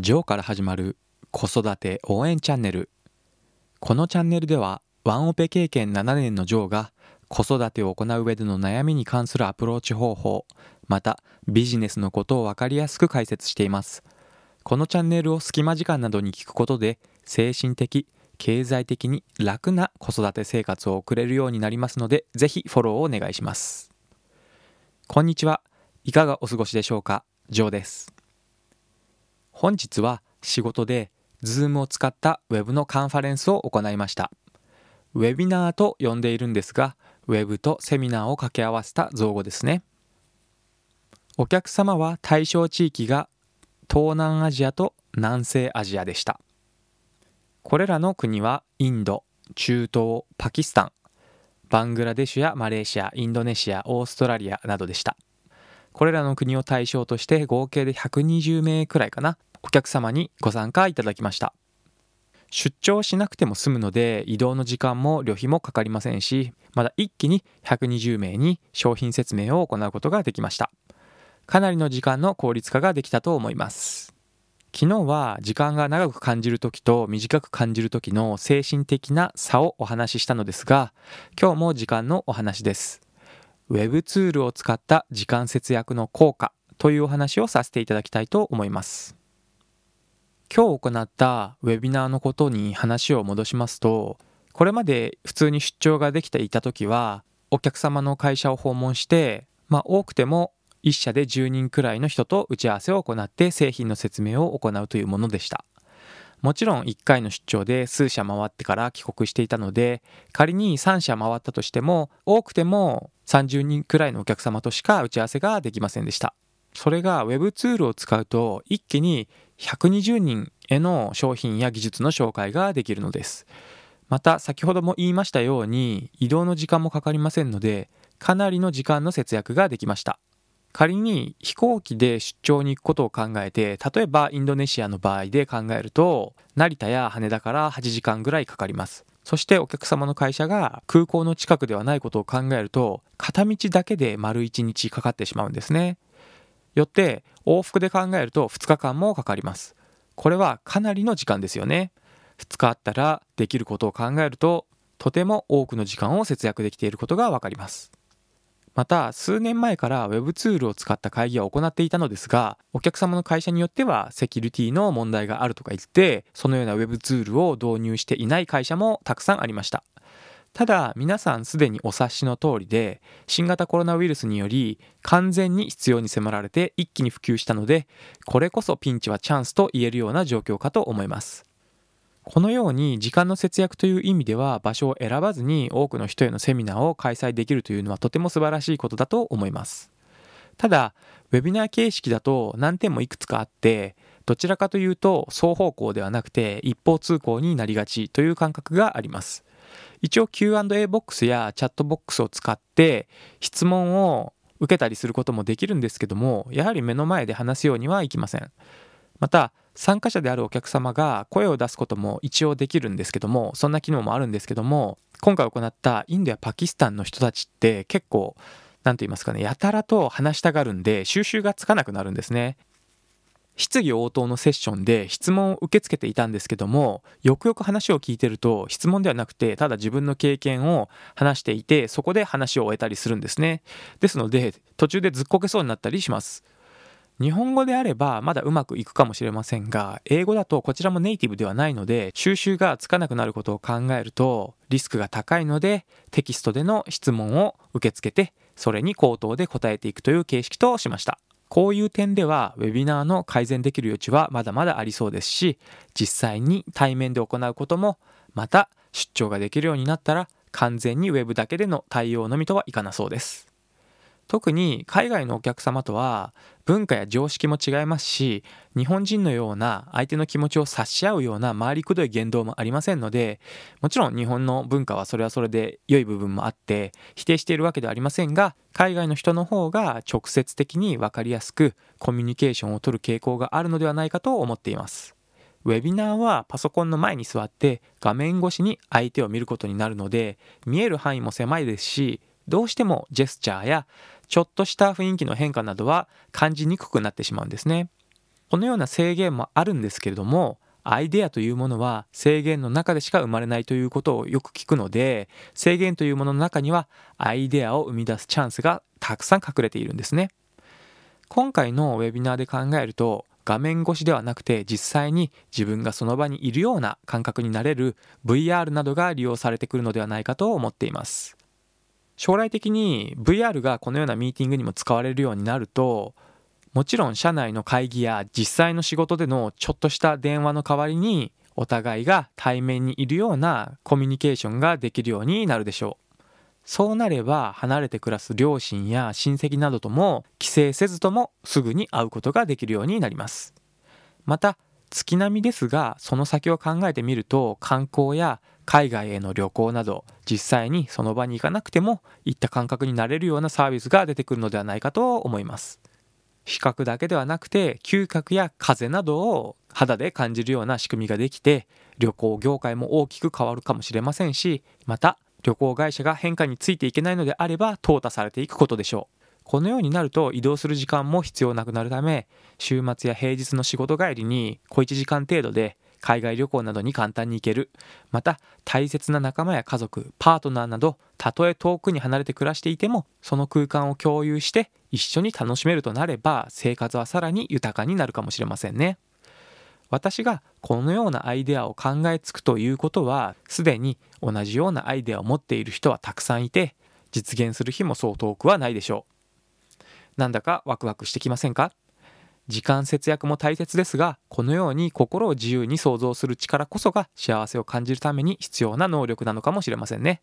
ジョーから始まる子育て応援チャンネル。このチャンネルではワンオペ経験7年のジョーが子育てを行う上での悩みに関するアプローチ方法またビジネスのことを分かりやすく解説しています。このチャンネルを隙間時間などに聞くことで精神的経済的に楽な子育て生活を送れるようになりますのでぜひフォローをお願いします。こんにちは。いかがお過ごしでしょうか？ジョーです。本日は仕事で Zoom を使った Web のカンファレンスを行いました。ウェビナーと呼んでいるんですが Web とセミナーを掛け合わせた造語ですね。お客様は対象地域が東南アジアと南西アジアでした。これらの国はインド中東パキスタンバングラデシュやマレーシアインドネシアオーストラリアなどでした。これらの国を対象として合計で120名くらいかな。お客様にご参加いただきました。出張しなくても済むので移動の時間も旅費もかかりませんしまだ一気に120名に商品説明を行うことができました。かなりの時間の効率化ができたと思います。昨日は時間が長く感じる時と短く感じる時の精神的な差をお話ししたのですが今日も時間のお話です。ウェブツールを使った時間節約の効果というお話をさせていただきたいと思います。今日行ったウェビナーのことに話を戻しますと、これまで普通に出張ができていた時は、お客様の会社を訪問して、まあ多くても1社で10人くらいの人と打ち合わせを行って製品の説明を行うというものでした。もちろん1回の出張で数社回ってから帰国していたので仮に3社回ったとしても多くても30人くらいのお客様としか打ち合わせができませんでしたそれが Web ツールを使うと一気に120人への商品や技術の紹介ができるのです。また先ほども言いましたように移動の時間もかかりませんのでかなりの時間の節約ができました。仮に飛行機で出張に行くことを考えて例えばインドネシアの場合で考えると成田や羽田から8時間ぐらいかかります。そしてお客様の会社が空港の近くではないことを考えると片道だけで丸1日かかってしまうんですね。よって往復で考えると2日間もかかります。これはかなりの時間ですよね。2日あったらできることを考えるととても多くの時間を節約できていることがわかります。また数年前から Web ツールを使った会議を行っていたのですがお客様の会社によってはセキュリティの問題があるとか言ってそのような Web ツールを導入していない会社もたくさんありました。ただ皆さんすでにお察しの通りで新型コロナウイルスにより完全に必要に迫られて一気に普及したのでこれこそピンチはチャンスと言えるような状況かと思いますこのように時間の節約という意味では場所を選ばずに多くの人へのセミナーを開催できるというのはとても素晴らしいことだと思います。ただ、ウェビナー形式だと難点もいくつかあって、どちらかというと双方向ではなくて一方通行になりがちという感覚があります。一応 Q&A ボックスやチャットボックスを使って質問を受けたりすることもできるんですけども、やはり目の前で話すようにはいきません。また、参加者であるお客様が声を出すことも一応できるんですけどもそんな機能もあるんですけども今回行ったインドやパキスタンの人たちって結構何と言いますかねやたらと話したがるんで収集がつかなくなるんですね質疑応答のセッションで質問を受け付けていたんですけどもよくよく話を聞いてると質問ではなくてただ自分の経験を話していてそこで話を終えたりするんですねですので途中でずっこけそうになったりします日本語であればまだうまくいくかもしれませんが、英語だとこちらもネイティブではないので、収集がつかなくなることを考えると、リスクが高いので、テキストでの質問を受け付けて、それに口頭で答えていくという形式としました。こういう点では、ウェビナーの改善できる余地はまだまだありそうですし、実際に対面で行うことも、また出張ができるようになったら、完全にウェブだけでの対応のみとはいかなそうです。特に海外のお客様とは文化や常識も違いますし日本人のような相手の気持ちを察し合うような回りくどい言動もありませんのでもちろん日本の文化はそれはそれで良い部分もあって否定しているわけではありませんが海外の人の方が直接的に分かりやすくコミュニケーションをとる傾向があるのではないかと思っています。ウェビナーはパソコンの前に座って画面越しに相手を見ることになるので見える範囲も狭いですしどうしてもジェスチャーやちょっとした雰囲気の変化などは感じにくくなってしまうんですね。このような制限もあるんですけれどもアイデアというものは制限の中でしか生まれないということをよく聞くので制限というものの中にはアイデアを生み出すチャンスがたくさん隠れているんですね今回のウェビナーで考えると画面越しではなくて実際に自分がその場にいるような感覚になれる VR などが利用されてくるのではないかと思っています将来的に VR がこのようなミーティングにも使われるようになるともちろん社内の会議や実際の仕事でのちょっとした電話の代わりにお互いが対面にいるようなコミュニケーションができるようになるでしょう。そうなれば離れて暮らす両親や親戚などとも帰省せずともすぐに会うことができるようになります。また月並みですがその先を考えてみると観光や海外への旅行など実際にその場に行かなくてもいった感覚になれるようなサービスが出てくるのではないかと思います。視覚だけではなくて嗅覚や風などを肌で感じるような仕組みができて旅行業界も大きく変わるかもしれませんしまた旅行会社が変化についていけないのであれば淘汰されていくことでしょう。このようになると移動する時間も必要なくなるため週末や平日の仕事帰りに小1時間程度で海外旅行などに簡単に行ける。また大切な仲間や家族パートナーなどたとえ遠くに離れて暮らしていてもその空間を共有して一緒に楽しめるとなれば生活はさらに豊かになるかもしれませんね。私がこのようなアイデアを考えつくということはすでに同じようなアイデアを持っている人はたくさんいて実現する日もそう遠くはないでしょう。なんだかワクワクしてきませんか？時間節約も大切ですがこのように心を自由に想像する力こそが幸せを感じるために必要な能力なのかもしれませんね。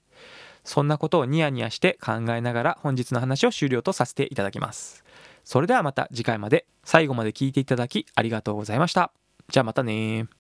そんなことをニヤニヤして考えながら本日の話を終了とさせていただきます。それではまた次回まで。最後まで聞いていただきありがとうございました。じゃあまたね